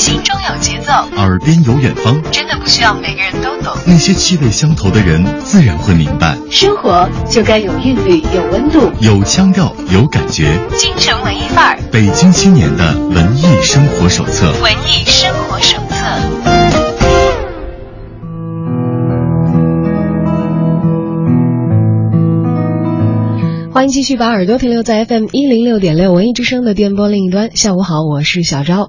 心中有节奏，耳边有远方，真的不需要每个人都懂。那些气味相投的人，自然会明白。生活就该有韵律，有温度，有腔调，有感觉。京城文艺范儿，北京青年的文艺生活手册。文艺生活手册。欢迎继续把耳朵停留在 FM 一零六点六文艺之声的电波另一端。下午好，我是小昭。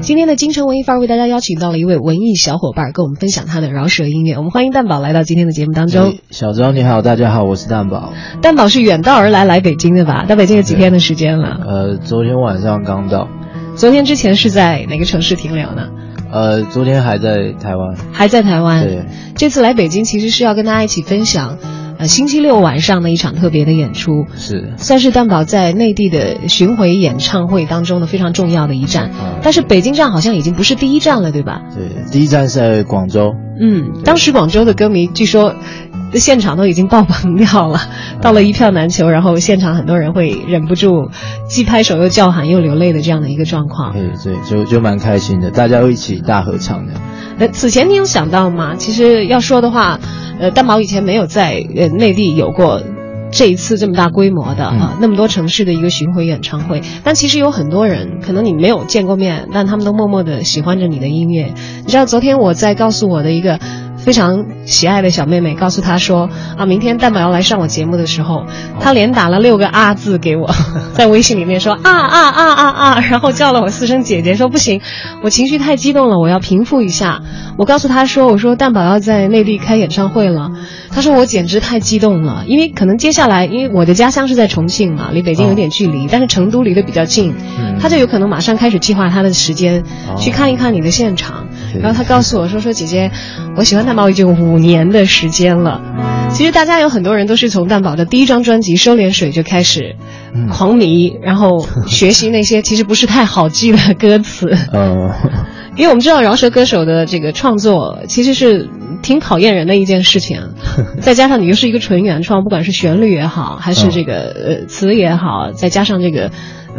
今天的京城文艺范儿为大家邀请到了一位文艺小伙伴，跟我们分享他的饶舌音乐。我们欢迎蛋宝来到今天的节目当中。小昭你好，大家好，我是蛋宝。蛋宝是远道而来来北京的吧？到北京有几天的时间了？呃，昨天晚上刚到。昨天之前是在哪个城市停留呢？呃，昨天还在台湾。还在台湾。对。这次来北京其实是要跟大家一起分享。呃，星期六晚上的一场特别的演出，是算是蛋宝在内地的巡回演唱会当中的非常重要的一站。但是北京站好像已经不是第一站了，对吧？对，第一站是在广州。嗯，当时广州的歌迷据说，现场都已经爆棚掉了，到了一票难求，然后现场很多人会忍不住既拍手又叫喊又流泪的这样的一个状况。对对，就就蛮开心的，大家会一起大合唱的。那此前你有想到吗？其实要说的话。呃，蛋宝以前没有在呃内地有过这一次这么大规模的啊那么多城市的一个巡回演唱会，但其实有很多人可能你没有见过面，但他们都默默的喜欢着你的音乐。你知道昨天我在告诉我的一个。非常喜爱的小妹妹告诉他说：“啊，明天蛋宝要来上我节目的时候，他连打了六个啊字给我，在微信里面说啊啊啊啊啊，然后叫了我四声姐姐，说不行，我情绪太激动了，我要平复一下。我告诉他说，我说蛋宝要在内地开演唱会了。他说我简直太激动了，因为可能接下来，因为我的家乡是在重庆嘛，离北京有点距离，但是成都离得比较近，他就有可能马上开始计划他的时间去看一看你的现场。然后他告诉我说说姐姐，我喜欢。”蛋宝已经五年的时间了，其实大家有很多人都是从蛋宝的第一张专辑《收敛水》就开始狂迷，然后学习那些其实不是太好记的歌词。嗯，因为我们知道饶舌歌手的这个创作其实是挺考验人的一件事情，再加上你又是一个纯原创，不管是旋律也好，还是这个呃词也好，再加上这个。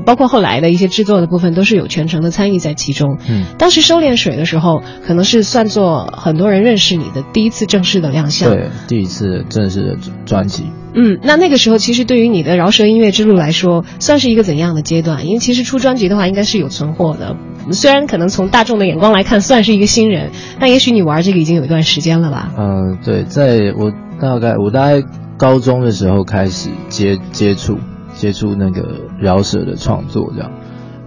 包括后来的一些制作的部分，都是有全程的参与在其中。嗯，当时收敛水的时候，可能是算作很多人认识你的第一次正式的亮相。对，第一次正式的专辑。嗯，那那个时候其实对于你的饶舌音乐之路来说，算是一个怎样的阶段？因为其实出专辑的话，应该是有存货的。虽然可能从大众的眼光来看，算是一个新人，但也许你玩这个已经有一段时间了吧？嗯，对，在我大概我大概高中的时候开始接接触。接触那个饶舌的创作，这样，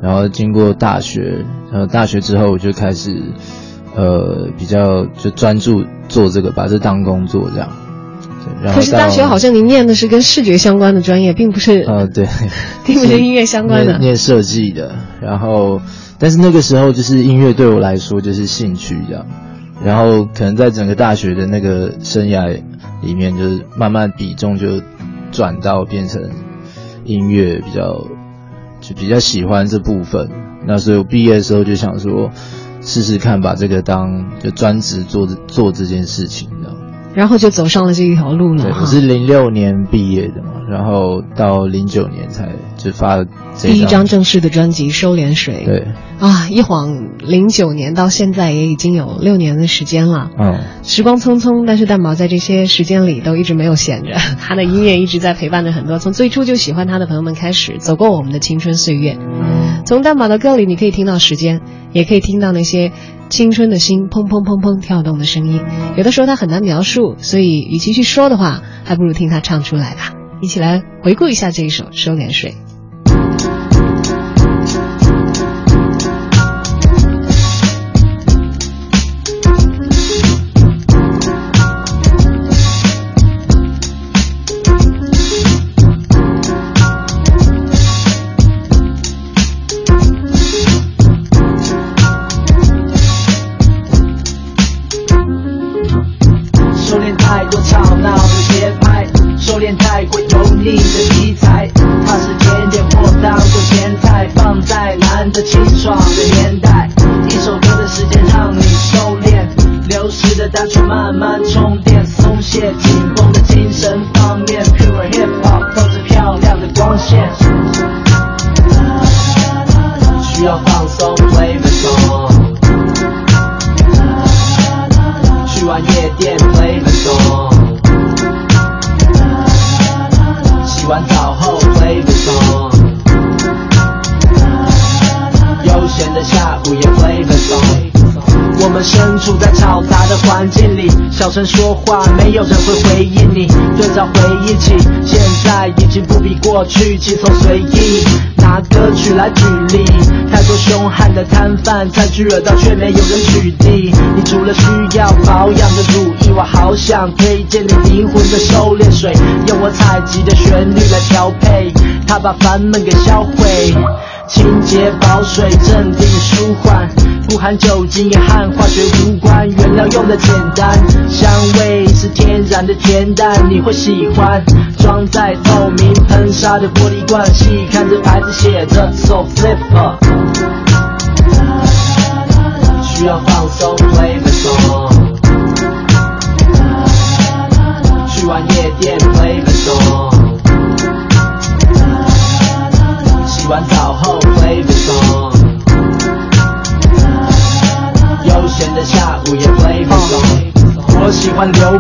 然后经过大学，然后大学之后我就开始，呃，比较就专注做这个，把这当工作这样。可是大学好像您念的是跟视觉相关的专业，并不是。呃，对，并不是音乐相关的。念设计的，然后，但是那个时候就是音乐对我来说就是兴趣这样，然后可能在整个大学的那个生涯里面，就是慢慢比重就转到变成。音乐比较就比较喜欢这部分，那所以我毕业的时候就想说，试试看把这个当就专职做做这件事情，这样。然后就走上了这一条路了。对，我是零六年毕业的嘛，然后到零九年才只发了第一张正式的专辑《收敛水》。对。啊，一晃零九年到现在也已经有六年的时间了。嗯。时光匆匆，但是蛋宝在这些时间里都一直没有闲着，他的音乐一直在陪伴着很多从最初就喜欢他的朋友们开始，走过我们的青春岁月。从蛋宝的歌里，你可以听到时间，也可以听到那些。青春的心砰砰砰砰跳动的声音，有的时候它很难描述，所以与其去说的话，还不如听它唱出来吧。一起来回顾一下这一首《收敛水》。声说话，没有人会回应你。对照回忆起，现在已经不比过去轻松随意。拿歌曲来举例，太多凶悍的摊贩占据了道，却没有人取缔。你除了需要保养的乳液，我好想推荐你灵魂的收敛水，用我采集的旋律来调配，它把烦闷给销毁。清洁保水，镇定舒缓，不含酒精也和化学无关，原料用的简单，香味是天然的甜淡，你会喜欢。装在透明喷砂的玻璃罐，细看这牌子写着 So Flipper，需要放松 Play the song，去玩夜店 Play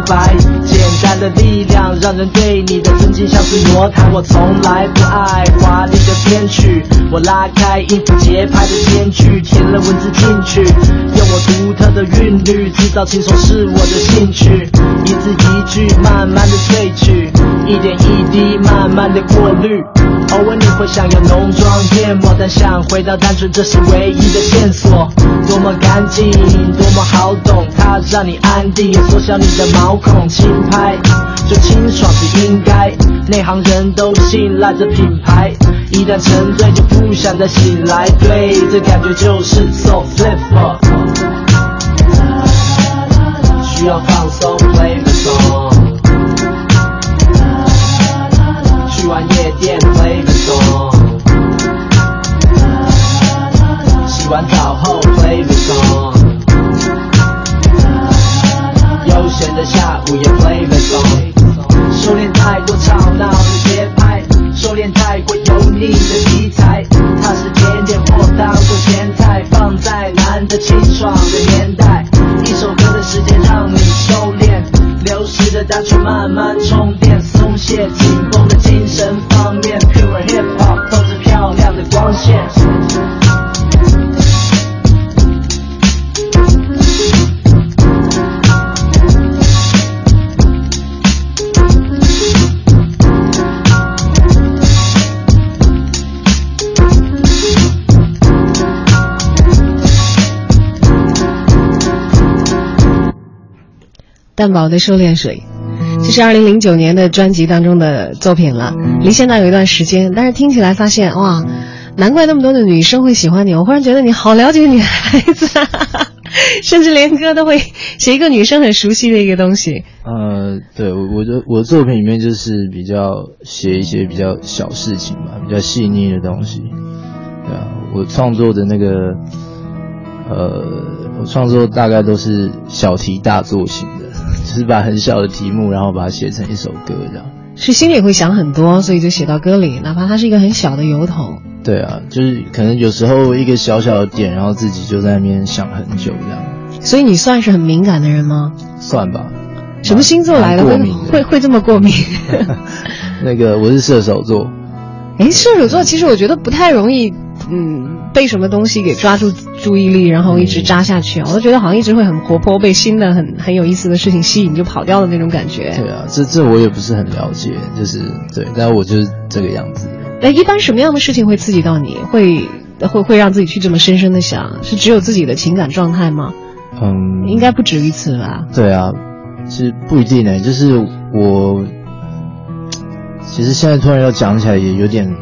白，简单的力量让人对你的尊敬像是魔毯。我从来不爱华丽的编曲，我拉开音符节拍的间距，填了文字进去，用我独特的韵律制造轻松是我的兴趣。一字一句慢慢的萃取，一点一滴慢慢的过滤。偶尔你会想要浓妆艳抹，但想回到单纯，这是唯一的线索。多么干净，多么好懂，它让你安定，也缩小你的毛孔。轻拍就清爽是应该，内行人都信赖这品牌，一旦沉醉就不想再醒来。对，这感觉就是 so flipper，需要放松 play the song。去玩夜店 play the song，洗完澡后 play the song，悠闲的下午也 play the song，收敛太多吵闹的节拍，收敛太过油腻的题材，它是甜点或当做咸菜，放在难得清爽的年代，一首歌的时间让你收敛，流失的单纯慢慢充电，松懈紧绷蛋堡的收敛水，这是二零零九年的专辑当中的作品了，离现在有一段时间，但是听起来发现哇，难怪那么多的女生会喜欢你。我忽然觉得你好了解女孩子，甚至连歌都会写一个女生很熟悉的一个东西。呃，对我我的我的作品里面就是比较写一些比较小事情吧，比较细腻的东西。对啊，我创作的那个呃，我创作大概都是小题大做型的，就是把很小的题目，然后把它写成一首歌这样。是心里会想很多，所以就写到歌里，哪怕它是一个很小的由头。对啊，就是可能有时候一个小小的点，然后自己就在那边想很久这样。所以你算是很敏感的人吗？算吧。什么星座来的？会会会这么过敏？那个我是射手座。哎，射手座其实我觉得不太容易，嗯，被什么东西给抓住注意力，然后一直扎下去。我都觉得好像一直会很活泼，被新的很很有意思的事情吸引就跑掉的那种感觉。对啊，这这我也不是很了解，就是对，但我就是这个样子。那，一般什么样的事情会刺激到你？会会会让自己去这么深深的想？是只有自己的情感状态吗？嗯，应该不止于此吧。对啊，其实不一定呢。就是我，其实现在突然要讲起来也有点，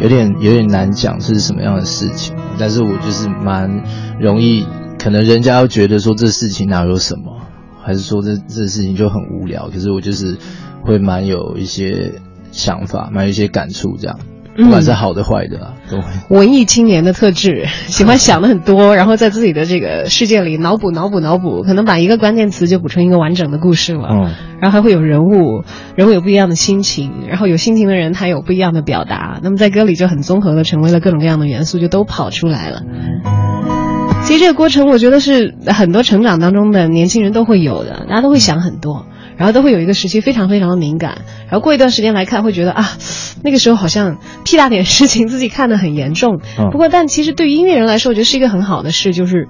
有点有点难讲是什么样的事情。但是我就是蛮容易，可能人家会觉得说这事情哪有什么，还是说这这事情就很无聊。可是我就是会蛮有一些想法，蛮有一些感触这样。不管是好的坏的啊，都会。文艺青年的特质，喜欢想的很多，然后在自己的这个世界里脑补、脑补、脑补，可能把一个关键词就补成一个完整的故事了。嗯，然后还会有人物，人物有不一样的心情，然后有心情的人他有不一样的表达，那么在歌里就很综合的成为了各种各样的元素，就都跑出来了。其实这个过程，我觉得是很多成长当中的年轻人都会有的，大家都会想很多，然后都会有一个时期非常非常的敏感，然后过一段时间来看，会觉得啊，那个时候好像屁大点事情自己看得很严重。嗯不过，但其实对于音乐人来说，我觉得是一个很好的事，就是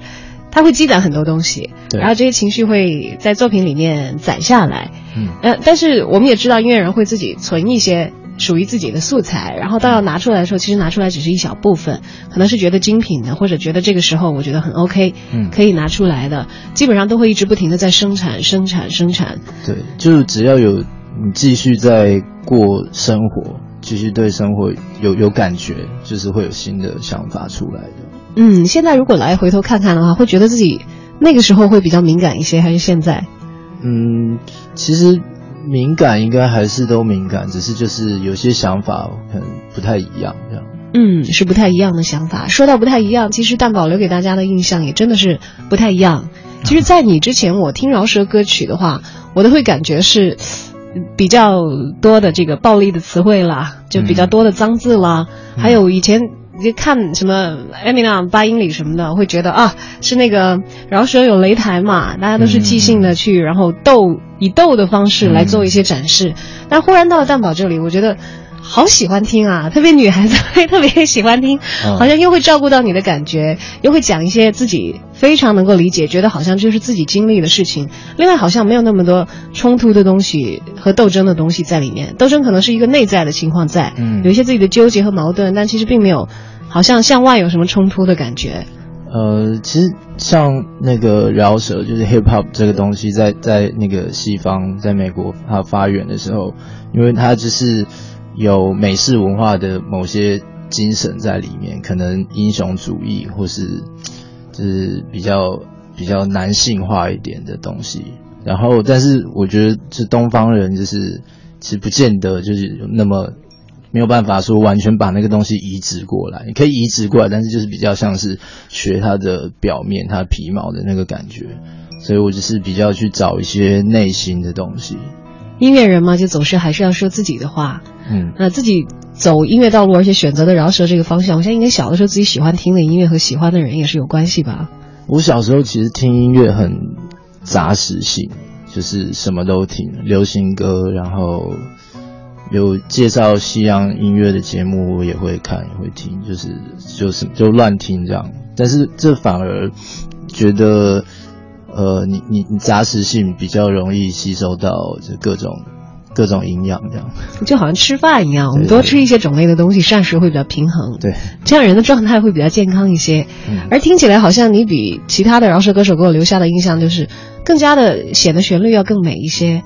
他会积攒很多东西，对然后这些情绪会在作品里面攒下来。嗯呃，但是我们也知道，音乐人会自己存一些属于自己的素材，然后到要拿出来的时候，其实拿出来只是一小部分，可能是觉得精品的，或者觉得这个时候我觉得很 OK，嗯可以拿出来的，基本上都会一直不停的在生产、生产、生产。对，就是只要有你继续在过生活，继续对生活有有感觉，就是会有新的想法出来的。嗯，现在如果来回头看看的话，会觉得自己那个时候会比较敏感一些，还是现在？嗯，其实敏感应该还是都敏感，只是就是有些想法可能不太一样这样。嗯，是不太一样的想法。说到不太一样，其实蛋宝留给大家的印象也真的是不太一样。其实，在你之前，我听饶舌歌曲的话，我都会感觉是嗯比较多的这个暴力的词汇啦，就比较多的脏字啦，还有以前。你看什么 Eminem 八英里什么的，会觉得啊是那个饶舌有擂台嘛，大家都是即兴的去，然后斗以斗的方式来做一些展示。但忽然到了蛋宝这里，我觉得好喜欢听啊，特别女孩子会特别喜欢听，嗯好像又会照顾到你的感觉，又会讲一些自己非常能够理解，觉得好像就是自己经历的事情。另外，好像没有那么多冲突的东西和斗争的东西在里面，斗争可能是一个内在的情况在，嗯有一些自己的纠结和矛盾，但其实并没有，好像向外有什么冲突的感觉。呃，其实像那个饶舌，就是 hip hop 这个东西在，在那个西方，在美国它发源的时候，因为它就是有美式文化的某些精神在里面，可能英雄主义或是就是比较比较男性化一点的东西。然后，但是我觉得这东方人就是其实不见得就是那么没有办法说完全把那个东西移植过来，你可以移植过来，但是就是比较像是学它的表面、它皮毛的那个感觉，所以我就是比较去找一些内心的东西。音乐人嘛，就总是还是要说自己的话，嗯，那自己走音乐道路，而且选择的饶舌这个方向，我相信跟小的时候自己喜欢听的音乐和喜欢的人也是有关系吧。我小时候其实听音乐很杂食性，就是什么都听，流行歌，然后有介绍西洋音乐的节目我也会看，也会听，就是就是就乱听这样。但是这反而觉得，呃，你你你杂食性比较容易吸收到就各种各种营养这样。就好像吃饭一样，我们多吃一些种类的东西，膳食会比较平衡，对，这样人的状态会比较健康一些。嗯而听起来好像你比其他的饶舌歌手给我留下的印象就是更加的显得旋律要更美一些。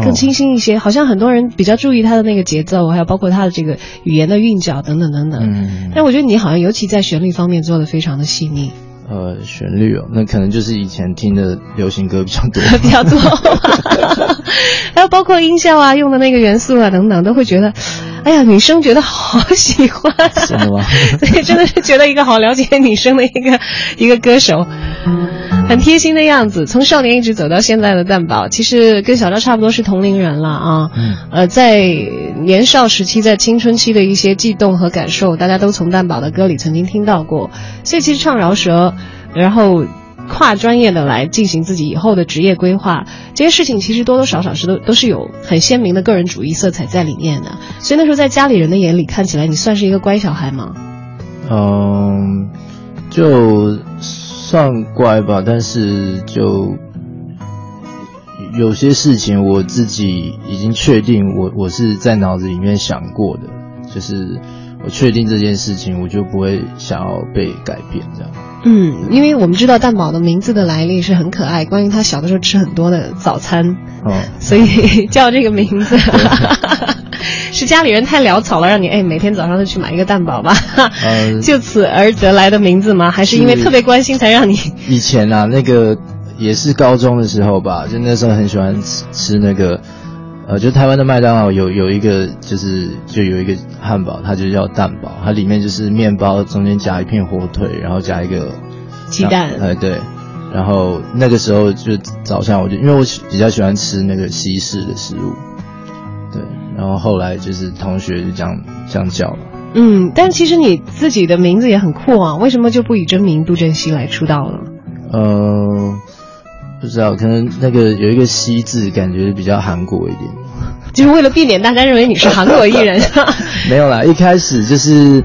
更清新一些，好像很多人比较注意他的那个节奏，还有包括他的这个语言的韵脚等等等等。嗯，但我觉得你好像尤其在旋律方面做的非常的细腻，呃，旋律哦，那可能就是以前听的流行歌比较多。比较多。还有包括音效啊，用的那个元素啊等等，都会觉得，哎呀，女生觉得好喜欢，真的吗？对，真的是觉得一个好了解女生的一个一个歌手。很贴心的样子，从少年一直走到现在的蛋宝，其实跟小赵差不多是同龄人了啊。嗯呃，在年少时期，在青春期的一些悸动和感受，大家都从蛋宝的歌里曾经听到过。所以其实唱饶舌，然后跨专业的来进行自己以后的职业规划，这些事情其实多多少少是都都是有很鲜明的个人主义色彩在里面的。所以那时候在家里人的眼里看起来，你算是一个乖小孩吗？嗯，就算乖吧，但是就有些事情我自己已经确定我，我是在脑子里面想过的，就是我确定这件事情，我就不会想要被改变这样。嗯，因为我们知道蛋宝的名字的来历是很可爱，关于他小的时候吃很多的早餐，哦，所以 叫这个名字。是家里人太潦草了，让你哎每天早上都去买一个蛋堡吧，呃 就此而得来的名字吗？还是因为特别关心才让你？以前啊，那个也是高中的时候吧，就那时候很喜欢吃吃那个，呃，就台湾的麦当劳有有一个就是就有一个汉堡，它就叫蛋堡，它里面就是面包中间夹一片火腿，然后夹一个鸡蛋哎对，然后那个时候就早上我就因为我喜比较喜欢吃那个西式的食物，对，然后后来就是同学就这样这样叫了，嗯，但其实你自己的名字也很酷啊，为什么就不以真名杜振熙来出道了？呃，不知道，可能那个有一个“熙”字，感觉比较韩国一点。就是为了避免大家认为你是韩国艺人。没有啦，一开始就是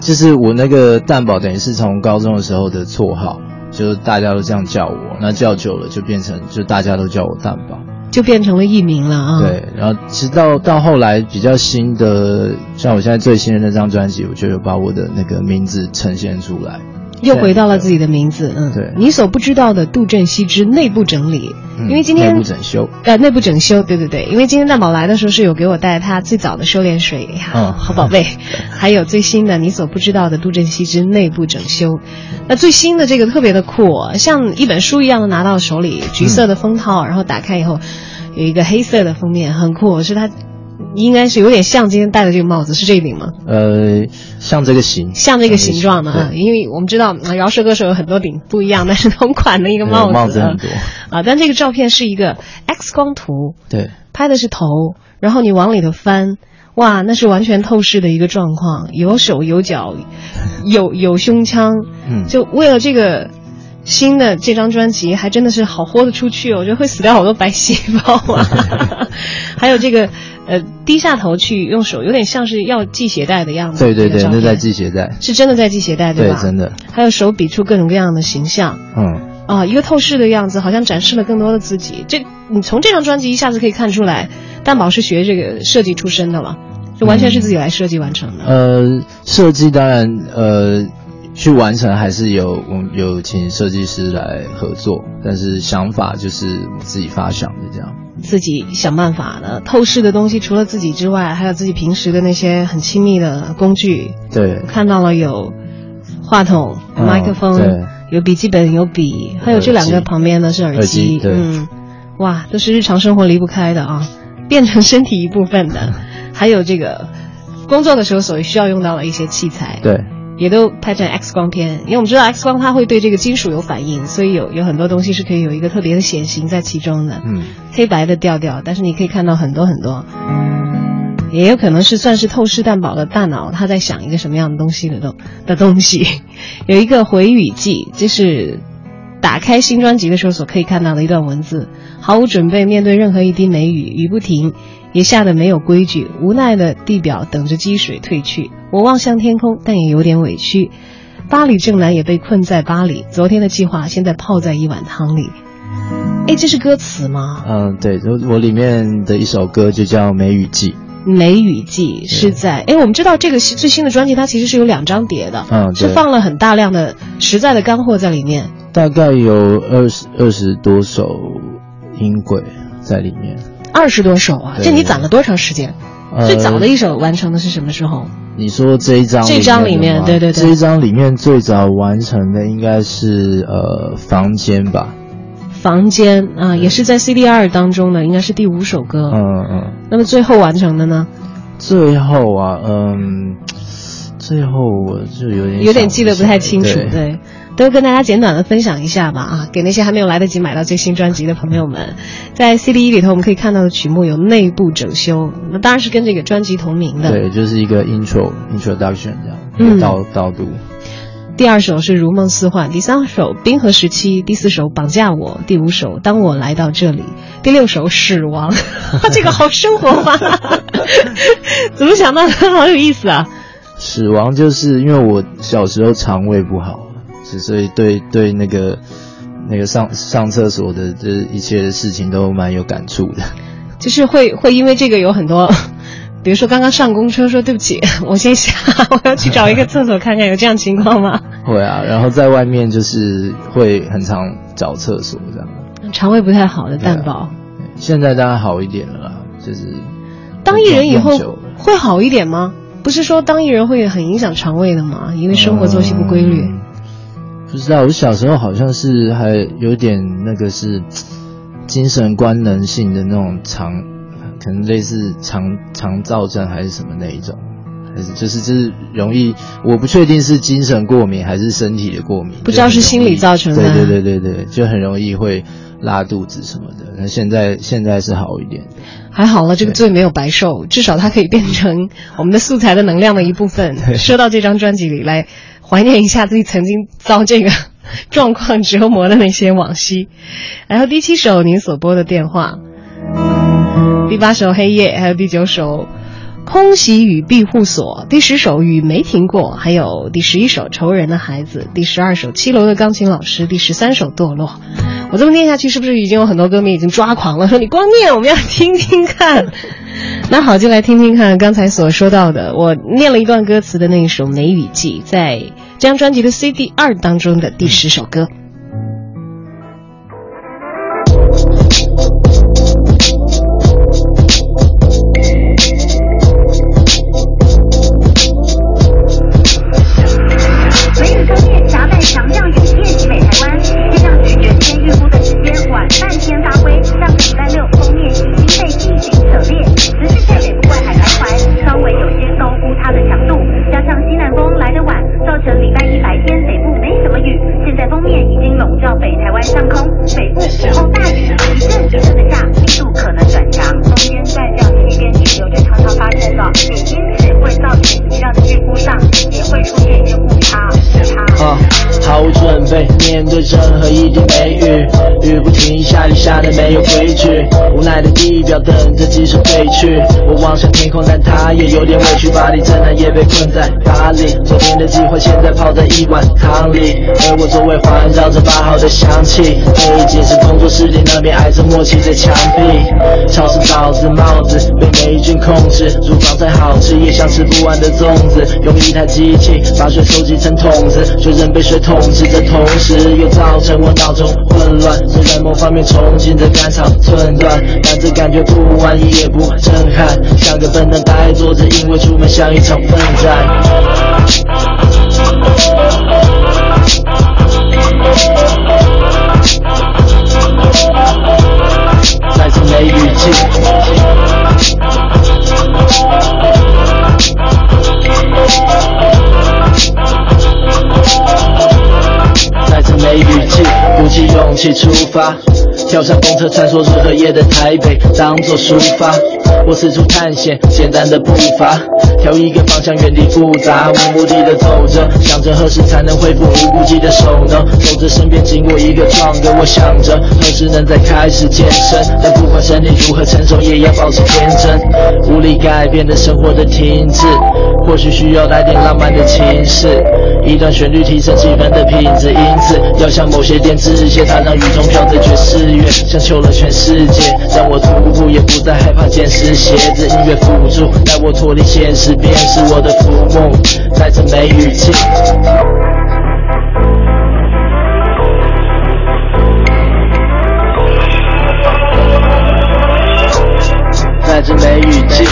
就是我那个蛋宝，等于是从高中的时候的绰号，就是大家都这样叫我，那叫久了就变成就大家都叫我蛋宝。就变成了艺名了啊！对，然后直到到后来比较新的，像我现在最新的那张专辑，我就有把我的那个名字呈现出来，又回到了自己的名字。嗯，对，你所不知道的杜振熙之内部整理，因为今天内部整修，呃，内部整修，对对对，因为今天蛋宝来的时候是有给我带他最早的收敛水，嗯，好宝贝，还有最新的你所不知道的杜振熙之内部整修，那最新的这个特别的酷，像一本书一样的拿到手里，橘色的封套，然后打开以后。有一个黑色的封面，很酷，是它，应该是有点像今天戴的这个帽子，是这一顶吗？呃，像这个形，像这个形状的啊，因为我们知道饶舌歌手有很多顶不一样，但是同款的一个帽子，帽子很多啊。但这个照片是一个 X 光图，对，拍的是头，然后你往里头翻，哇，那是完全透视的一个状况，有手有脚，有有胸腔，嗯，就为了这个。新的这张专辑还真的是好豁得出去，哦我觉得会死掉好多白细胞啊！还有这个，呃，低下头去用手，有点像是要系鞋带的样子。对对对，那在系鞋带，是真的在系鞋带，对吧？对，真的。还有手比出各种各样的形象，嗯，啊，一个透视的样子，好像展示了更多的自己。这你从这张专辑一下子可以看出来，蛋宝是学这个设计出身的了，就完全是自己来设计完成的。呃，设计当然，呃。去完成还是有我有请设计师来合作，但是想法就是我自己发想的这样，自己想办法的。透视的东西除了自己之外，还有自己平时的那些很亲密的工具。对，看到了有话筒、麦克风，有笔记本、有笔，还有这两个旁边的是耳机。嗯，哇，都是日常生活离不开的啊，变成身体一部分的。还有这个工作的时候所需要用到的一些器材。对。也都拍成 X 光片，因为我们知道 X 光它会对这个金属有反应，所以有有很多东西是可以有一个特别的显形在其中的，嗯，黑白的调调，但是你可以看到很多很多，也有可能是算是透视蛋堡的大脑，它在想一个什么样的东西的东的东西，有一个回语记，这是打开新专辑的时候所可以看到的一段文字，毫无准备面对任何一滴梅雨，雨不停。也吓得没有规矩，无奈的地表等着积水退去。我望向天空，但也有点委屈。巴黎正南也被困在巴黎，昨天的计划现在泡在一碗汤里。哎，这是歌词吗？嗯，对，我我里面的一首歌就叫《梅雨季》。梅雨季是在哎，我们知道这个最新的专辑它其实是有两张碟的，嗯，是放了很大量的实在的干货在里面。大概有二十二十多首音轨在里面。二十多首啊，这你攒了多长时间？最早的一首完成的是什么时候？你说这一张？这张里面，对对对，这一张里面最早完成的应该是呃房间吧？房间啊，也是在 CD 二当中的，应该是第五首歌。嗯嗯。那么最后完成的呢？最后啊，嗯，最后我就有点有点记得不太清楚，对。都跟大家简短的分享一下吧啊，给那些还没有来得及买到最新专辑的朋友们，在 CD 一里头我们可以看到的曲目有内部整修，那当然是跟这个专辑同名的。对，就是一个 intro introduction 这样，导导读。第二首是如梦似幻，第三首冰河时期，第四首绑架我，第五首当我来到这里，第六首死亡。这个好生活化，怎么想到的？好有意思啊！死亡就是因为我小时候肠胃不好。所以对对那个那个上上厕所的这一切的事情都蛮有感触的，就是会会因为这个有很多，比如说刚刚上公车说对不起，我先下，我要去找一个厕所看看，有这样情况吗？会啊，然后在外面就是会很常找厕所这样。肠胃不太好的蛋宝，现在当然好一点了啦，就是当艺人以后会好一点吗？不是说当艺人会很影响肠胃的吗？因为生活作息不规律。不知道，我小时候好像是还有点那个是 精神官能性的那种肠，可能类似肠肠燥症还是什么那一种，就是就是容易，我不确定是精神过敏还是身体的过敏，不知道是心理造成的。对对对对对，就很容易会拉肚子什么的。那现在现在是好一点，还好了，这个罪没有白受，至少它可以变成我们的素材的能量的一部分，说到这张专辑里来，怀念一下自己曾经遭这个 状况折磨的那些往昔。然后第七首您所拨的电话。第八首《黑夜》，还有第九首《空袭与庇护所》，第十首《雨没停过》，还有第十一首《仇人的孩子》，第十二首《七楼的钢琴老师》，第十三首《堕落》。我这么念下去，是不是已经有很多歌迷已经抓狂了？说你光念，我们要听听看。那好，就来听听看刚才所说到的，我念了一段歌词的那一首《梅雨季》，在这张专辑的 CD 二当中的第十首歌。对任何一滴美雨，雨不停下，雨下的没有规矩。无奈的地表等着几首废曲。我望向天空，但它也有点委屈。巴黎侦探也被困在巴黎。昨天的计划现在泡在一碗汤里，而我周围环绕着八号的香气。背景是工作室里那边挨着默契的墙壁。超市枣子帽子被霉菌控制，厨房再好吃也像吃不完的粽子。用一台机器把水收集成桶子，却仍被水统治着。同时又造成我脑中混乱，在某方面憧憬着肝肠寸断，但这感觉不满意也不震撼，像个笨蛋呆坐着，因为出门像一场奋战。在这梅雨季。在这梅雨季，鼓起勇气出发，跳上公车穿梭日和夜的台北，当作抒发。我四处探险，简单的步伐，挑一个方向，原地复杂，无目的的走着，想着何时才能恢复无顾忌的手呢？走着身边经过一个壮哥，我想着何时能再开始健身？但不管身体如何承受，也要保持天真。无力改变的生活的停滞，或许需要来点浪漫的情事，一段旋律提升气氛的品质。因此，要向某些点致谢，它让雨中飘着爵士乐，像救了全世界，让我徒步也不再害怕坚持。鞋子，音乐辅助，带我脱离现实，便是我的浮梦。在这梅雨季，在这梅雨季，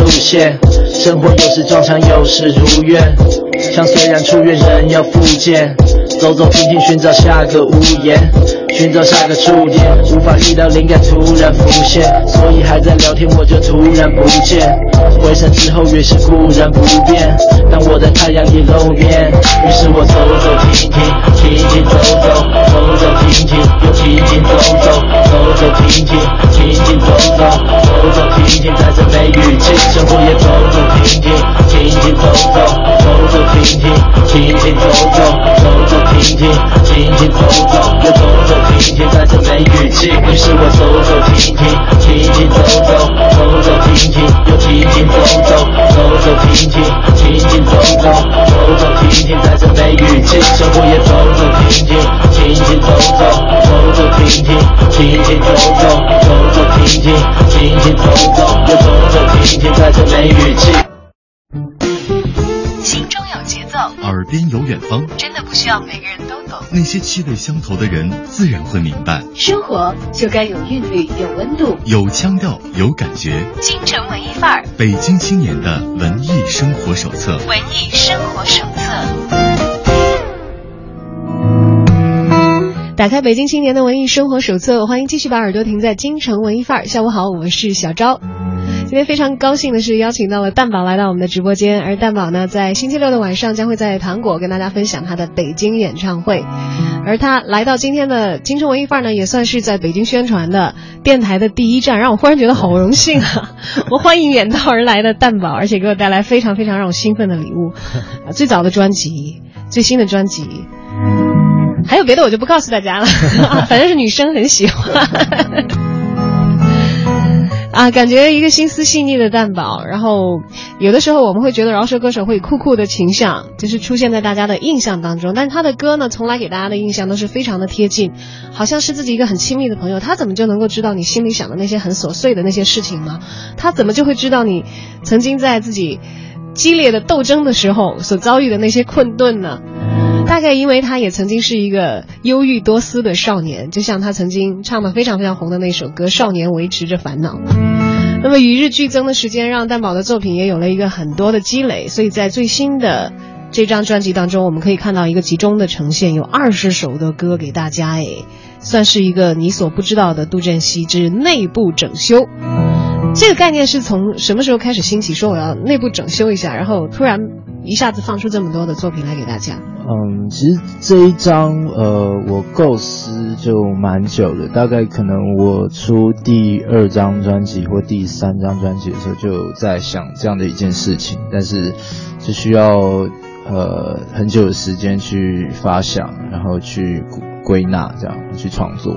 路线。生活有时撞墙，有时如愿。像虽然出院，人要复健。走走停停，寻找下个屋檐，寻找下个触点。无法预料灵感突然浮现，所以还在聊天，我就突然不见。回神之后，越是固然不变。当我在太阳里露面，于是我走走停停，停停走走，走走停停，又停停走走，走走停停，停停走走，走走停停，在这梅雨季，生活也走走停停，停停走走，走走停停，停停走走，走走。停停，停停走走，又走走停停，在这梅雨季。于是我走走停停，停停走走，走走停停，又停停走走，走走停停，停停走走，走走停停，在这梅雨季。生活也走走停停，停停走走，走走停停，停停走走，走走停停，停停走走，又走走停停，在这梅雨季。耳边有远方，真的不需要每个人都懂。那些气味相投的人，自然会明白。生活就该有韵律，有温度，有腔调，有感觉。京城文艺范儿，北京青年的文艺生活手册。文艺生活手册。打开北京青年的文艺生活手册，欢迎继续把耳朵停在京城文艺范儿。下午好，我是小昭。今天非常高兴的是邀请到了蛋宝来到我们的直播间，而蛋宝呢，在星期六的晚上将会在糖果跟大家分享他的北京演唱会。而他来到今天的京城文艺范儿呢，也算是在北京宣传的电台的第一站，让我忽然觉得好荣幸啊！我欢迎远道而来的蛋宝，而且给我带来非常非常让我兴奋的礼物，最早的专辑，最新的专辑。还有别的我就不告诉大家了，反正是女生很喜欢。啊，感觉一个心思细腻的蛋宝，然后有的时候我们会觉得饶舌歌手会酷酷的形象，就是出现在大家的印象当中，但他的歌呢，从来给大家的印象都是非常的贴近，好像是自己一个很亲密的朋友。他怎么就能够知道你心里想的那些很琐碎的那些事情吗？他怎么就会知道你曾经在自己激烈的斗争的时候所遭遇的那些困顿呢？大概因为他也曾经是一个忧郁多思的少年，就像他曾经唱的非常非常红的那首歌《少年维持着烦恼》。那么与日俱增的时间，让蛋宝的作品也有了一个很多的积累，所以在最新的这张专辑当中，我们可以看到一个集中的呈现，有二十首的歌给大家，哎，算是一个你所不知道的杜振熙之内部整修。这个概念是从什么时候开始兴起？说我要内部整修一下，然后突然。一下子放出这么多的作品来给大家。嗯，其实这一张呃，我构思就蛮久的，大概可能我出第二张专辑或第三张专辑的时候，就在想这样的一件事情，但是就需要呃很久的时间去发想，然后去归纳，这样去创作，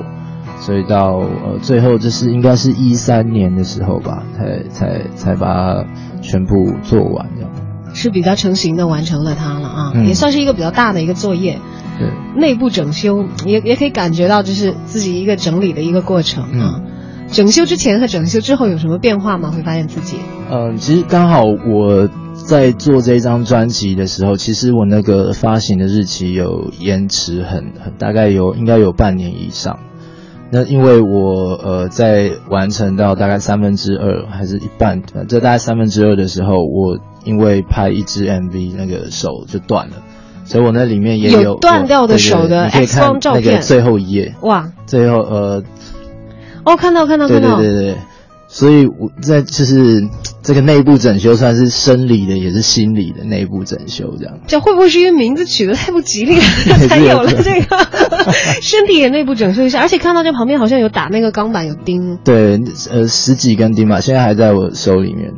所以到呃最后这是应该是一三年的时候吧，才才才把它全部做完这样。是比较成型的完成了它了啊，也算是一个比较大的一个作业。对，内部整修也也可以感觉到，就是自己一个整理的一个过程啊。整修之前和整修之后有什么变化吗？会发现自己？嗯，其实刚好我在做这张专辑的时候，其实我那个发行的日期有延迟很很，大概有应该有半年以上。那因为我呃在完成到大概三分之二还是一半，这大概三分之二的时候我。因为拍一支 MV，那个手就断了，所以我那里面也有断掉的手的 X 光照片。最后一页，哇，最后呃，哦，看到看到看到，对对对对，所以我在就是这个内部整修，算是生理的，也是心理的内部整修，这样。这会不会是因为名字取得太不吉利，才有了这个 身体也内部整修一下？而且看到这旁边好像有打那个钢板，有钉。对，呃，十几根钉吧，现在还在我手里面。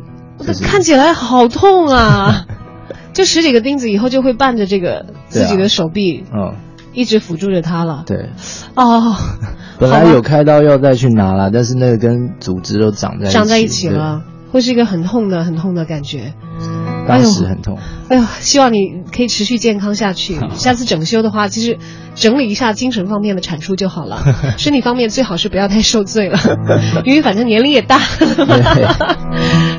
看起来好痛啊！就十几个钉子，以后就会伴着这个自己的手臂，嗯，一直辅助着他了。对，哦，本来有开刀要再去拿了，但是那个跟组织都长在长在一起了，会是一个很痛的、很痛的感觉。当时很痛。哎呦，希望你可以持续健康下去。下次整修的话，其实整理一下精神方面的产出就好了。身体方面最好是不要太受罪了，因为反正年龄也大，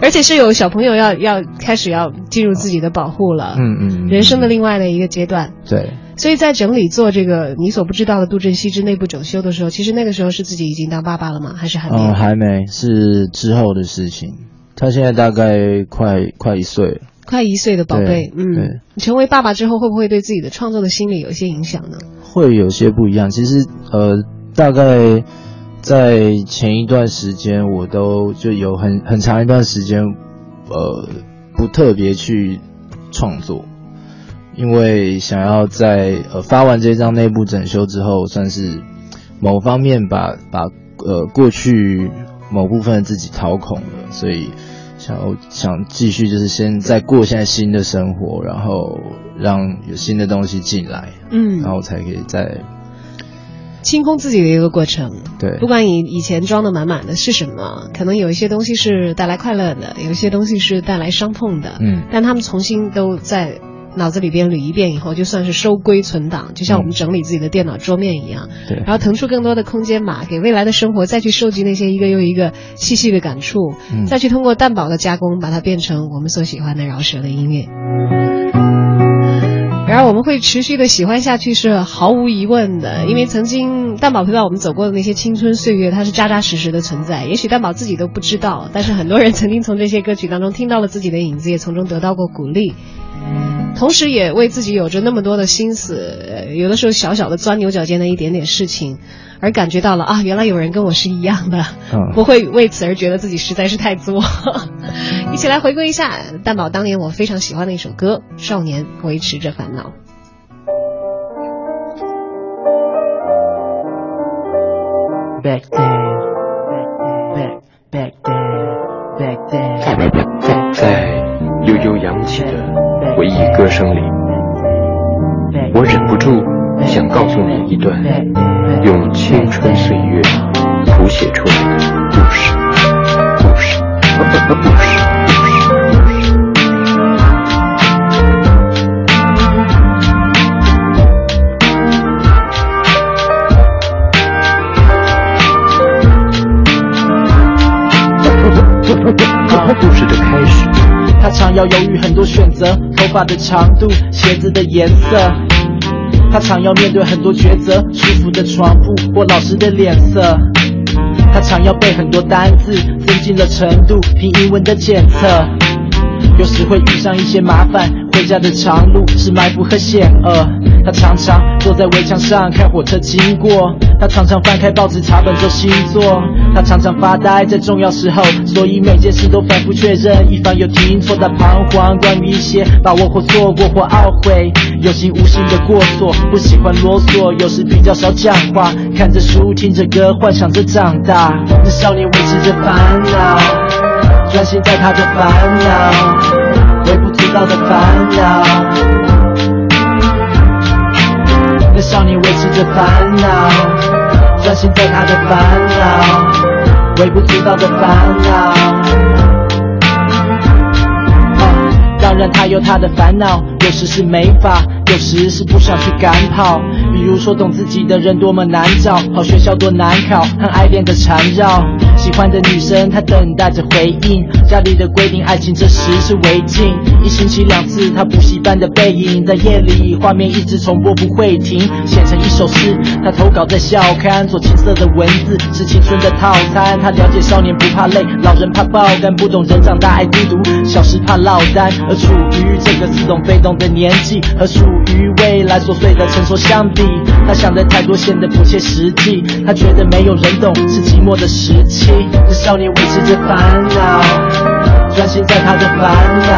而且是有小朋友要要开始要进入自己的保护了。嗯嗯。人生的另外的一个阶段。对。所以在整理做这个你所不知道的杜振熙之内部整修的时候，其实那个时候是自己已经当爸爸了吗？还是还没？嗯，还没，是之后的事情。他现在大概快快一岁了。快一岁的宝贝，嗯，你成为爸爸之后，会不会对自己的创作的心理有一些影响呢？会有些不一样。其实，呃，大概在前一段时间，我都就有很很长一段时间，呃，不特别去创作，因为想要在呃发完这张内部整修之后，算是某方面把把呃过去某部分自己掏空了，所以。想要想继续，就是先再过现在新的生活，然后让有新的东西进来，嗯，然后才可以再清空自己的一个过程。对，不管你以前装的满满的是什么，可能有一些东西是带来快乐的，有一些东西是带来伤痛的，嗯，但他们重新都在。脑子里边捋一遍以后，就算是收归存档，就像我们整理自己的电脑桌面一样。对。然后腾出更多的空间嘛，给未来的生活再去收集那些一个又一个细细的感触，再去通过蛋堡的加工，把它变成我们所喜欢的饶舌的音乐。然后我们会持续的喜欢下去是毫无疑问的，因为曾经蛋宝陪伴我们走过的那些青春岁月，它是扎扎实实的存在。也许蛋宝自己都不知道，但是很多人曾经从这些歌曲当中听到了自己的影子，也从中得到过鼓励。同时也为自己有着那么多的心思，有的时候小小的钻牛角尖的一点点事情，而感觉到了啊，原来有人跟我是一样的，不会为此而觉得自己实在是太作。一起来回归一下蛋宝当年我非常喜欢的一首歌《少年维持着烦恼》。Back then, back back then, back then，在悠悠扬起的回忆歌声里，我忍不住想告诉你一段用青春岁月谱写出来的故事，故事，故事。故事。的开始，他常要犹豫很多选择，头发的长度，鞋子的颜色。他常要面对很多抉择，舒服的床铺或老师的脸色。他常要背很多单字，增进了程度，拼英文的检测。有时会遇上一些麻烦，回家的长路是埋伏和险恶。他常常坐在围墙上看火车经过，他常常翻开报纸查本周星座，他常常发呆在重要时候，所以每件事都反复确认，以防有听错。的彷徨关于一些把握或错过或懊悔，有心无心的过错，不喜欢啰嗦，有时比较少讲话，看着书听着歌，幻想着长大。那少年维持着烦恼。专心在他的烦恼，微不足道的烦恼。那少年维持着烦恼，专心在他的烦恼，微不足道的烦恼。当然他有他的烦恼，有时是没法。有时是不想去赶跑，比如说懂自己的人多么难找，好学校多难考，和爱恋的缠绕，喜欢的女生她等待着回应，家里的规定爱情这时是违禁，一星期两次他补习班的背影，在夜里画面一直重播不会停，写成一首诗，他投稿在校刊，做青涩的文字是青春的套餐，他了解少年不怕累，老人怕爆肝，不懂人长大爱孤独，小时怕落单，而处于这个似懂非懂的年纪，和属。于未来琐碎的成熟相比，他想的太多，显得不切实际。他觉得没有人懂，是寂寞的时期。这少年维持着烦恼，专心在他的烦恼，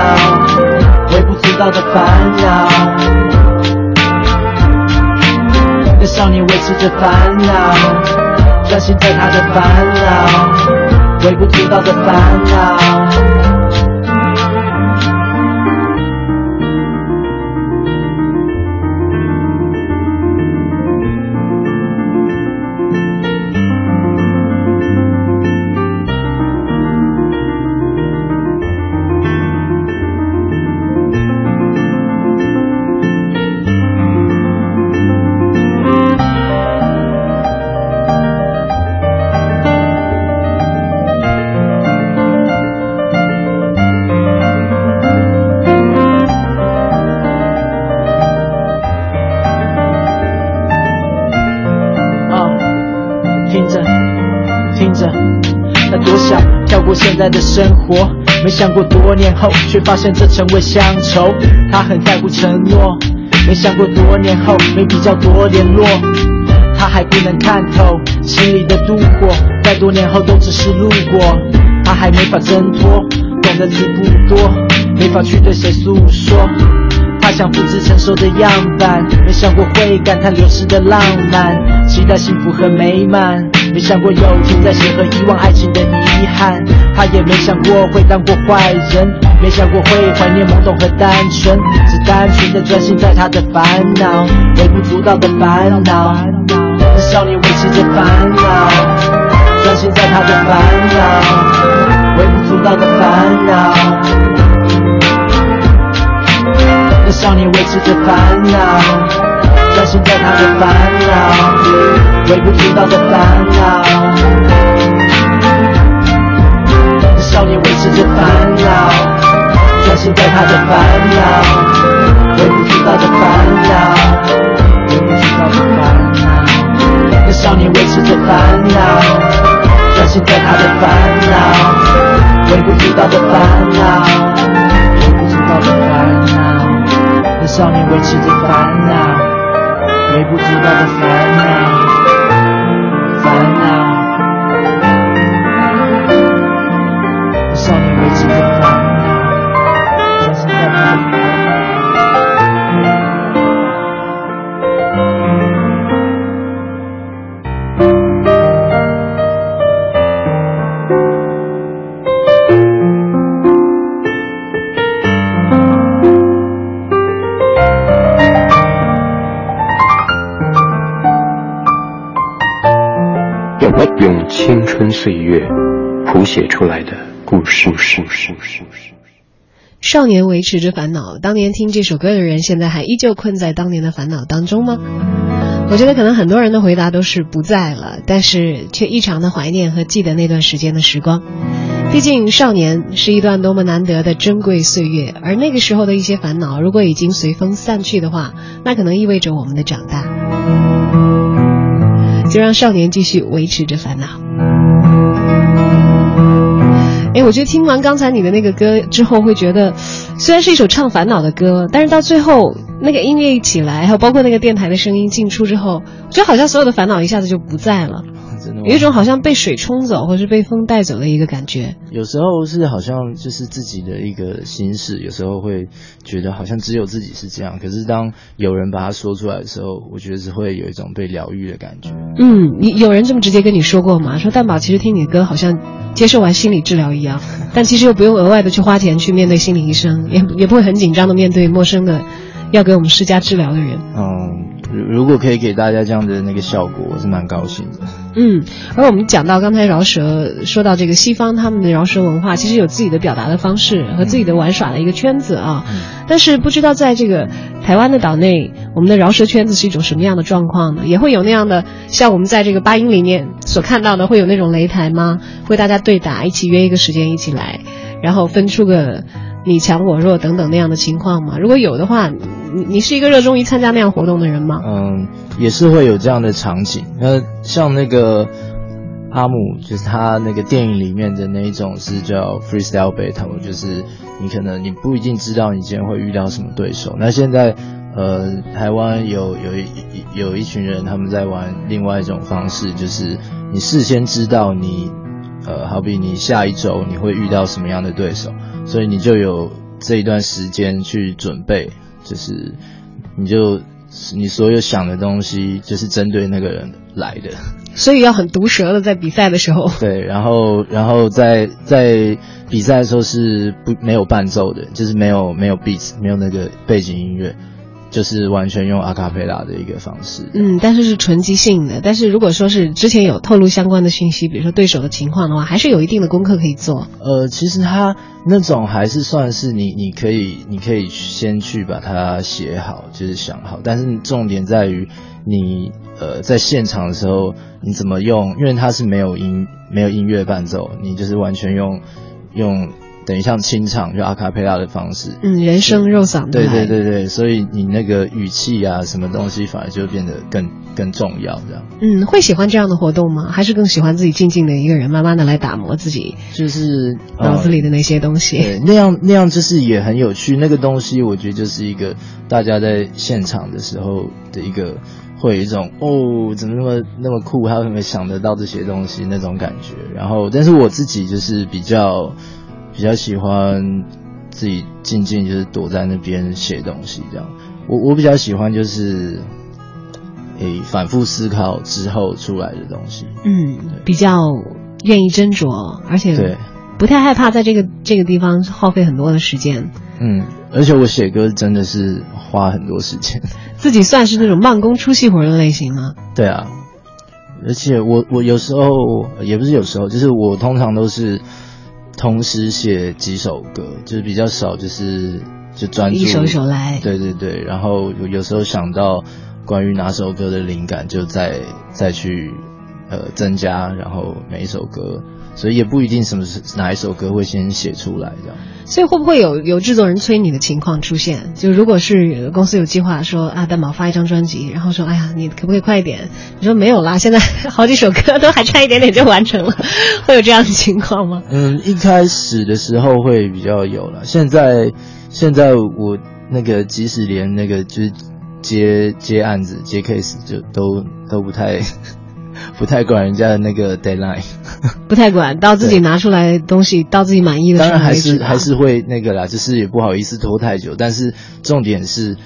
微不足道的烦恼。那少年维持着烦恼，专心在他的烦恼，微不足道的烦恼。的生活，没想过多年后，却发现这成为乡愁。他很在乎承诺，没想过多年后，没比较多联络。他还不能看透心里的妒火，在多年后都只是路过。他还没法挣脱，懂的词不多，没法去对谁诉说。他想复制成熟的样板，没想过会感叹流逝的浪漫，期待幸福和美满，没想过有天再写和遗忘爱情的遗他也没想过会当过坏人，没想过会怀念懵懂和单纯，只单纯的专心在他的烦恼，微不足道的烦恼。那少年维持着烦恼，专心在他的烦恼，微不足道的烦恼。那少年维持着烦恼，专心在他的烦恼，微不足道的烦恼。少年维持着烦恼，专心在他的烦恼，微不足道的烦恼，微不足道的烦恼。少年维持着烦恼，专心在他的烦恼，微不足道的烦恼，微不足道的烦恼。少年维持着烦恼，微不足道的烦恼，烦恼。用青春岁月谱写出来的故事。少年维持着烦恼，当年听这首歌的人，现在还依旧困在当年的烦恼当中吗？我觉得可能很多人的回答都是不在了，但是却异常的怀念和记得那段时间的时光。毕竟少年是一段多么难得的珍贵岁月，而那个时候的一些烦恼，如果已经随风散去的话，那可能意味着我们的长大。就让少年继续维持着烦恼。哎，我觉得听完刚才你的那个歌之后，会觉得虽然是一首唱烦恼的歌，但是到最后那个音乐一起来，还有包括那个电台的声音进出之后，我觉得好像所有的烦恼一下子就不在了。有一种好像被水冲走，或是被风带走的一个感觉。有时候是好像就是自己的一个心事，有时候会觉得好像只有自己是这样。可是当有人把它说出来的时候，我觉得是会有一种被疗愈的感觉。嗯，你有人这么直接跟你说过吗？说蛋宝其实听你的歌好像接受完心理治疗一样，但其实又不用额外的去花钱去面对心理医生，也也不会很紧张的面对陌生的要给我们施加治疗的人。嗯。如果可以给大家这样的那个效果，我是蛮高兴的。嗯，而我们讲到刚才饶舌，说到这个西方他们的饶舌文化，其实有自己的表达的方式和自己的玩耍的一个圈子啊。嗯。但是不知道在这个台湾的岛内，我们的饶舌圈子是一种什么样的状况呢？也会有那样的，像我们在这个八音里面所看到的，会有那种擂台吗？会大家对打，一起约一个时间一起来，然后分出个。你强我弱等等那样的情况吗？如果有的话，你你是一个热衷于参加那样活动的人吗？嗯，也是会有这样的场景。那像那个阿姆，就是他那个电影里面的那一种是叫 freestyle battle，就是你可能你不一定知道你今天会遇到什么对手。那现在呃，台湾有有一有一群人他们在玩另外一种方式，就是你事先知道你呃，好比你下一周你会遇到什么样的对手。所以你就有这一段时间去准备，就是你就你所有想的东西，就是针对那个人来的。所以要很毒舌的在比赛的时候。对，然后然后在在比赛的时候是不没有伴奏的，就是没有没有 beats，没有那个背景音乐。就是完全用阿卡贝拉的一个方式，嗯，但是是纯即兴的。但是如果说是之前有透露相关的信息，比如说对手的情况的话，还是有一定的功课可以做。呃，其实他那种还是算是你，你可以，你可以先去把它写好，就是想好。但是重点在于你，呃，在现场的时候你怎么用，因为它是没有音，没有音乐伴奏，你就是完全用用。等于像清唱，就阿卡贝拉的方式，嗯，人声肉嗓，对对对对，所以你那个语气啊，什么东西反而就变得更更重要，这样。嗯，会喜欢这样的活动吗？还是更喜欢自己静静的一个人，慢慢的来打磨自己，就是脑子里的那些东西。对，那样那样就是也很有趣。那个东西，我觉得就是一个大家在现场的时候的一个，会有一种哦，怎么那么那么酷，他怎么想得到这些东西那种感觉。然后，但是我自己就是比较。比较喜欢自己静静就是躲在那边写东西这样，我我比较喜欢就是诶反复思考之后出来的东西，嗯，比较愿意斟酌，而且对。不太害怕在这个这个地方耗费很多的时间，嗯，而且我写歌真的是花很多时间，自己算是那种慢工出细活的类型吗？对啊，而且我我有时候也不是有时候，就是我通常都是。同时写几首歌，就是比较少，就是就专注一首一首来。对对对，然后有有时候想到关于哪首歌的灵感，就再再去呃增加，然后每一首歌。所以也不一定什么是哪一首歌会先写出来这样。所以会不会有有制作人催你的情况出现？就如果是公司有计划说啊，蛋宝发一张专辑，然后说哎呀，你可不可以快一点？你说没有啦，现在好几首歌都还差一点点就完成了，会有这样的情况吗？嗯，一开始的时候会比较有了。现在现在我那个即使连那个就是接接案子接 case 就都都不太不太管人家的那个 deadline，不太管到自己拿出来东西到自己满意的时候当然还是还是会那个啦，就是也不好意思拖太久，但是重点是。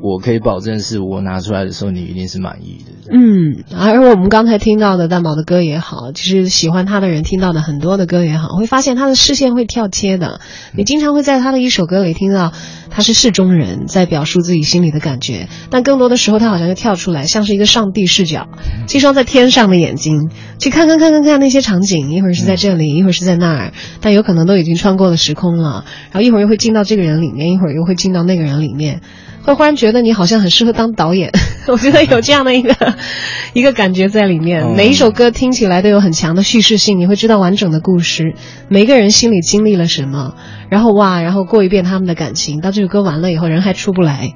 我可以保证，是我拿出来的时候，你一定是满意的。嗯，而我们刚才听到的蛋宝的歌也好，其实喜欢他的人听到的很多的歌也好，会发现他的视线会跳切的。你经常会在他的一首歌里听到他是事中人，在表述自己心里的感觉，但更多的时候他好像就跳出来，像是一个上帝视角，这双在天上的眼睛，去看看看看看那些场景，一会儿是在这里，一会儿是在那儿，但有可能都已经穿过了时空了。然后一会儿又会进到这个人里面，一会儿又会进到那个人里面。会忽然觉得你好像很适合当导演，我觉得有这样的一个 一个感觉在里面。每一首歌听起来都有很强的叙事性，你会知道完整的故事，每个人心里经历了什么，然后哇，然后过一遍他们的感情，到这首歌完了以后人还出不来。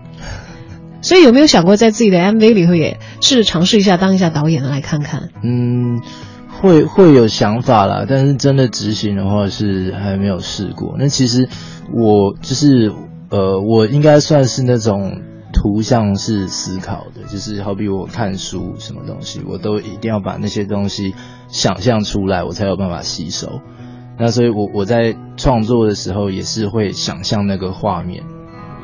所以有没有想过在自己的 MV 里头也试着尝试一下当一下导演来看看？嗯，会会有想法啦，但是真的执行的话是还没有试过。那其实我就是。呃，我应该算是那种图像式思考的，就是好比我看书什么东西，我都一定要把那些东西想象出来，我才有办法吸收。那所以，我我在创作的时候也是会想象那个画面，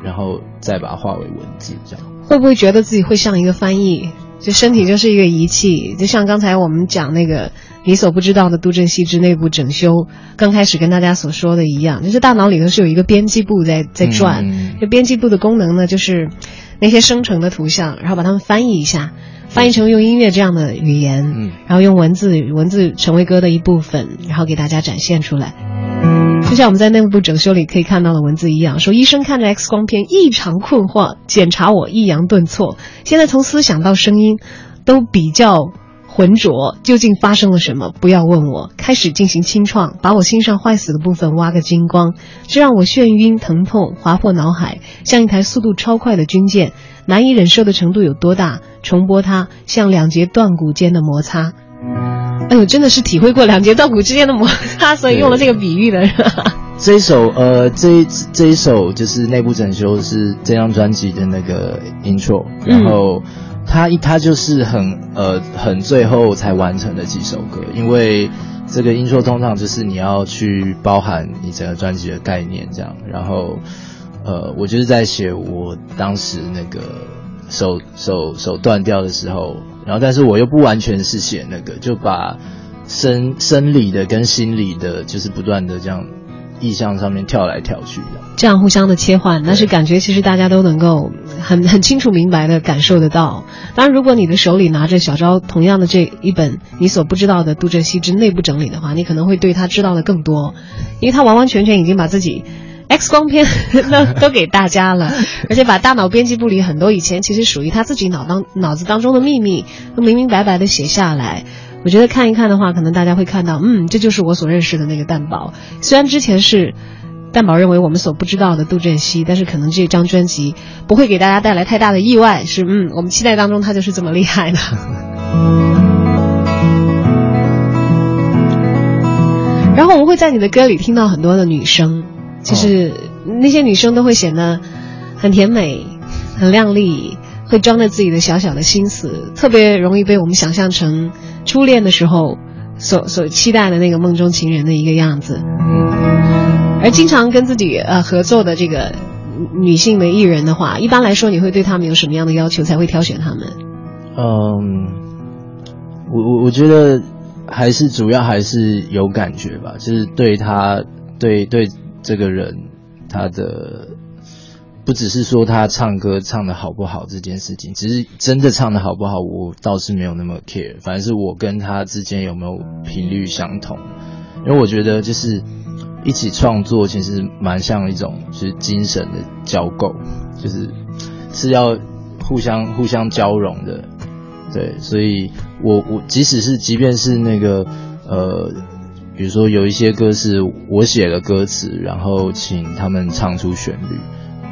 然后再把它化为文字，这样。会不会觉得自己会像一个翻译？就身体就是一个仪器，就像刚才我们讲那个你所不知道的杜振熙之内部整修，刚开始跟大家所说的一样，就是大脑里头是有一个编辑部在在转，这编辑部的功能呢，就是那些生成的图像，然后把它们翻译一下，翻译成用音乐这样的语言，然后用文字文字成为歌的一部分，然后给大家展现出来。就像我们在内部整修里可以看到的文字一样，说医生看着 X 光片异常困惑，检查我抑扬顿挫。现在从思想到声音，都比较浑浊。究竟发生了什么？不要问我。开始进行清创，把我心上坏死的部分挖个精光。这让我眩晕、疼痛、划破脑海，像一台速度超快的军舰，难以忍受的程度有多大？重播它，像两节断骨间的摩擦。哎呦，真的是体会过两节断骨之间的摩擦，所以用了这个比喻的。这一首，呃，这一这一首就是内部整修是这张专辑的那个 intro，然后它它就是很呃很最后才完成的几首歌，因为这个 intro 通常就是你要去包含你整个专辑的概念这样，然后呃我就是在写我当时那个手手手断掉的时候。然后，但是我又不完全是写那个，就把生生理的跟心理的，就是不断的这样意象上面跳来跳去的，这样互相的切换，但是感觉其实大家都能够很很清楚明白的感受得到。当然，如果你的手里拿着小昭同样的这一本你所不知道的杜振熙之内部整理的话，你可能会对他知道的更多，因为他完完全全已经把自己。X 光片 都都给大家了，而且把大脑编辑部里很多以前其实属于他自己脑当脑子当中的秘密都明明白白的写下来。我觉得看一看的话，可能大家会看到，嗯，这就是我所认识的那个蛋宝。虽然之前是蛋宝认为我们所不知道的杜振熙，但是可能这张专辑不会给大家带来太大的意外。是，嗯，我们期待当中他就是这么厉害的。然后我们会在你的歌里听到很多的女生。就是那些女生都会显得很甜美、很靓丽，会装着自己的小小的心思，特别容易被我们想象成初恋的时候所所期待的那个梦中情人的一个样子。而经常跟自己呃合作的这个女性的艺人的话，一般来说你会对他们有什么样的要求才会挑选他们？嗯，我我我觉得还是主要还是有感觉吧，就是对他对对。这个人，他的不只是说他唱歌唱的好不好这件事情，只是真的唱的好不好，我倒是没有那么 care。反正是我跟他之间有没有频率相同，因为我觉得就是一起创作其实蛮像一种就是精神的交构，就是是要互相互相交融的。对，所以我我即使是即便是那个呃。比如说有一些歌是我写了歌词，然后请他们唱出旋律。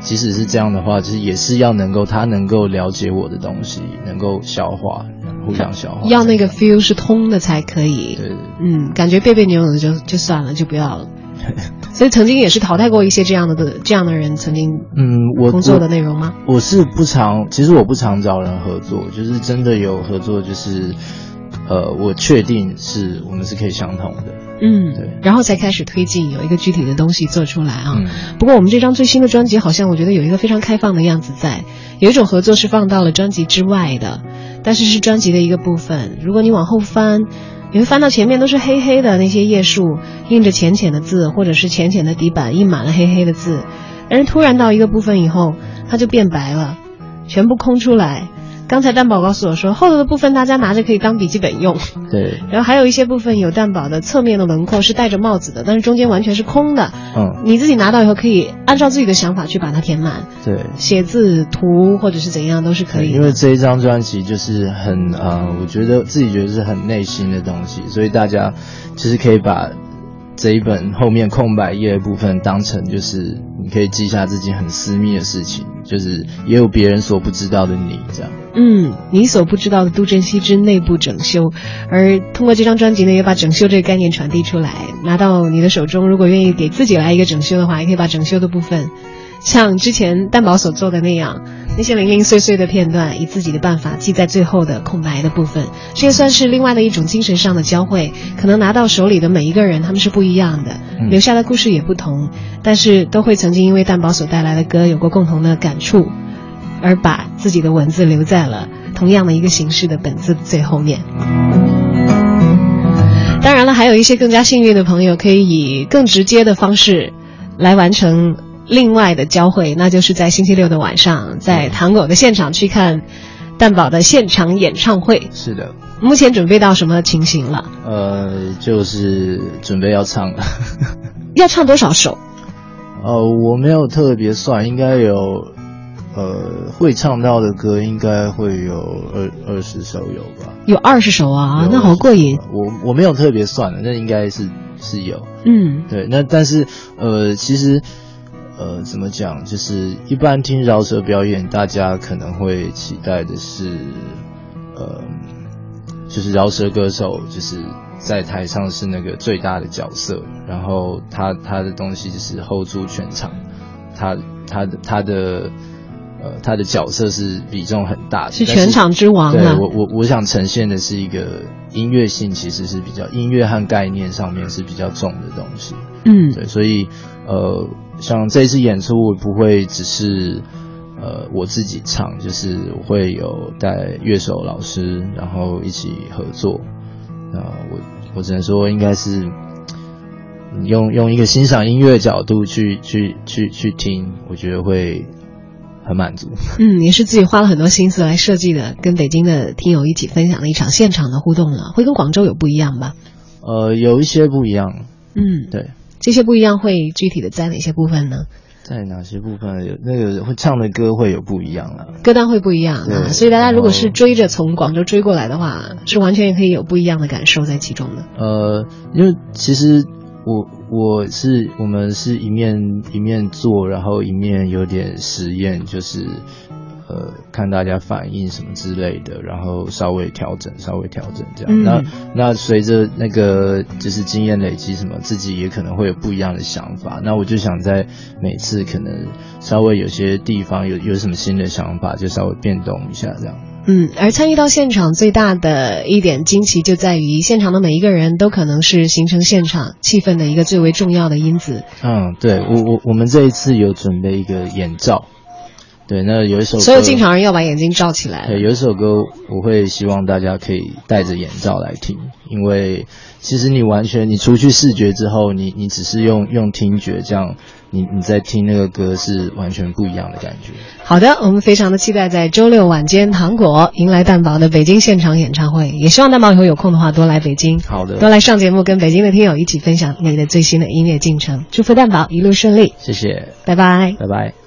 即使是这样的话，就是也是要能够他能够了解我的东西，能够消化，互相消化。要那个 feel 是通的才可以。对，嗯，感觉别别扭扭的就就算了，就不要了。所以曾经也是淘汰过一些这样的的这样的人，曾经嗯，我工作的内容吗？我是不常，其实我不常找人合作，就是真的有合作，就是呃，我确定是我们是可以相同的。嗯，对，然后才开始推进有一个具体的东西做出来啊。嗯不过我们这张最新的专辑好像我觉得有一个非常开放的样子在，有一种合作是放到了专辑之外的，但是是专辑的一个部分。如果你往后翻，你会翻到前面都是黑黑的那些页数，印着浅浅的字，或者是浅浅的底板印满了黑黑的字，但是突然到一个部分以后，它就变白了，全部空出来。刚才蛋宝告诉我说，后头的部分大家拿着可以当笔记本用，对，然后还有一些部分有蛋宝的侧面的轮廓是戴着帽子的，但是中间完全是空的。嗯，你自己拿到以后可以按照自己的想法去把它填满，对。写字、图或者是怎样都是可以。因为这一张专辑就是很呃，我觉得自己觉得是很内心的东西，所以大家其实可以把这一本后面空白页的部分当成就是你可以记下自己很私密的事情，就是也有别人所不知道的你这样。嗯，你所不知道的杜振熙之内部整修，而通过这张专辑呢，也把整修这个概念传递出来，拿到你的手中。如果愿意给自己来一个整修的话，也可以把整修的部分，像之前蛋宝所做的那样，那些零零碎碎的片段，以自己的办法记在最后的空白的部分。这也算是另外的一种精神上的交汇。可能拿到手里的每一个人，他们是不一样的，嗯留下的故事也不同，但是都会曾经因为蛋宝所带来的歌有过共同的感触。而把自己的文字留在了同样的一个形式的本子最后面。当然了，还有一些更加幸运的朋友，可以以更直接的方式来完成另外的交汇，那就是在星期六的晚上，在糖果的现场去看蛋宝的现场演唱会。是的，目前准备到什么情形了？呃，就是准备要唱了。要唱多少首？呃，我没有特别算，应该有，呃，会唱到的歌应该会有二二十首有吧。有二十首啊，有那好过瘾。我我没有特别算的，那应该是是有。嗯对，那但是呃，其实呃，怎么讲，就是一般听饶舌表演，大家可能会期待的是，呃，就是饶舌歌手就是在台上是那个最大的角色，然后他他的东西就是 hold 住全场，他他的他的。呃，他的角色是比重很大的，是全场之王对啊我我我想呈现的是一个音乐性，其实是比较音乐和概念上面是比较重的东西。嗯对，所以呃，像这次演出，我不会只是呃我自己唱，就是我会有带乐手老师，然后一起合作。呃，我我只能说，应该是嗯用用一个欣赏音乐的角度去去去去听，我觉得会很满足。嗯，也是自己花了很多心思来设计的，跟北京的听友一起分享了一场现场的互动了，会跟广州有不一样吧？呃，有一些不一样，嗯，对。这些不一样会具体的在哪些部分呢？在哪些部分有那个会唱的歌会有不一样啊？歌单会不一样啊，所以大家如果是追着从广州追过来的话，是完全也可以有不一样的感受在其中的。呃，因为其实我我是我们是一面一面做，然后一面有点实验，就是呃看大家反应什么之类的，然后稍微调整，稍微调整这样。嗯那那随着那个就是经验累积，什么自己也可能会有不一样的想法。那我就想在每次可能稍微有些地方有有什么新的想法，就稍微变动一下这样。嗯，而参与到现场最大的一点惊奇就在于，现场的每一个人都可能是形成现场气氛的一个最为重要的因子。嗯，对我我我们这一次有准备一个眼罩，对，那有一首歌所有进场人要把眼睛罩起来。对，有一首歌我会希望大家可以戴着眼罩来听，因为其实你完全你除去视觉之后，你你只是用用听觉这样，你你在听那个歌是完全不一样的感觉。好的，我们非常的期待在周六晚间糖果迎来蛋宝的北京现场演唱会，也希望蛋宝以后有空的话多来北京，好的，多来上节目，跟北京的听友一起分享你的最新的音乐进程。祝福蛋宝一路顺利，谢谢，拜拜。拜拜。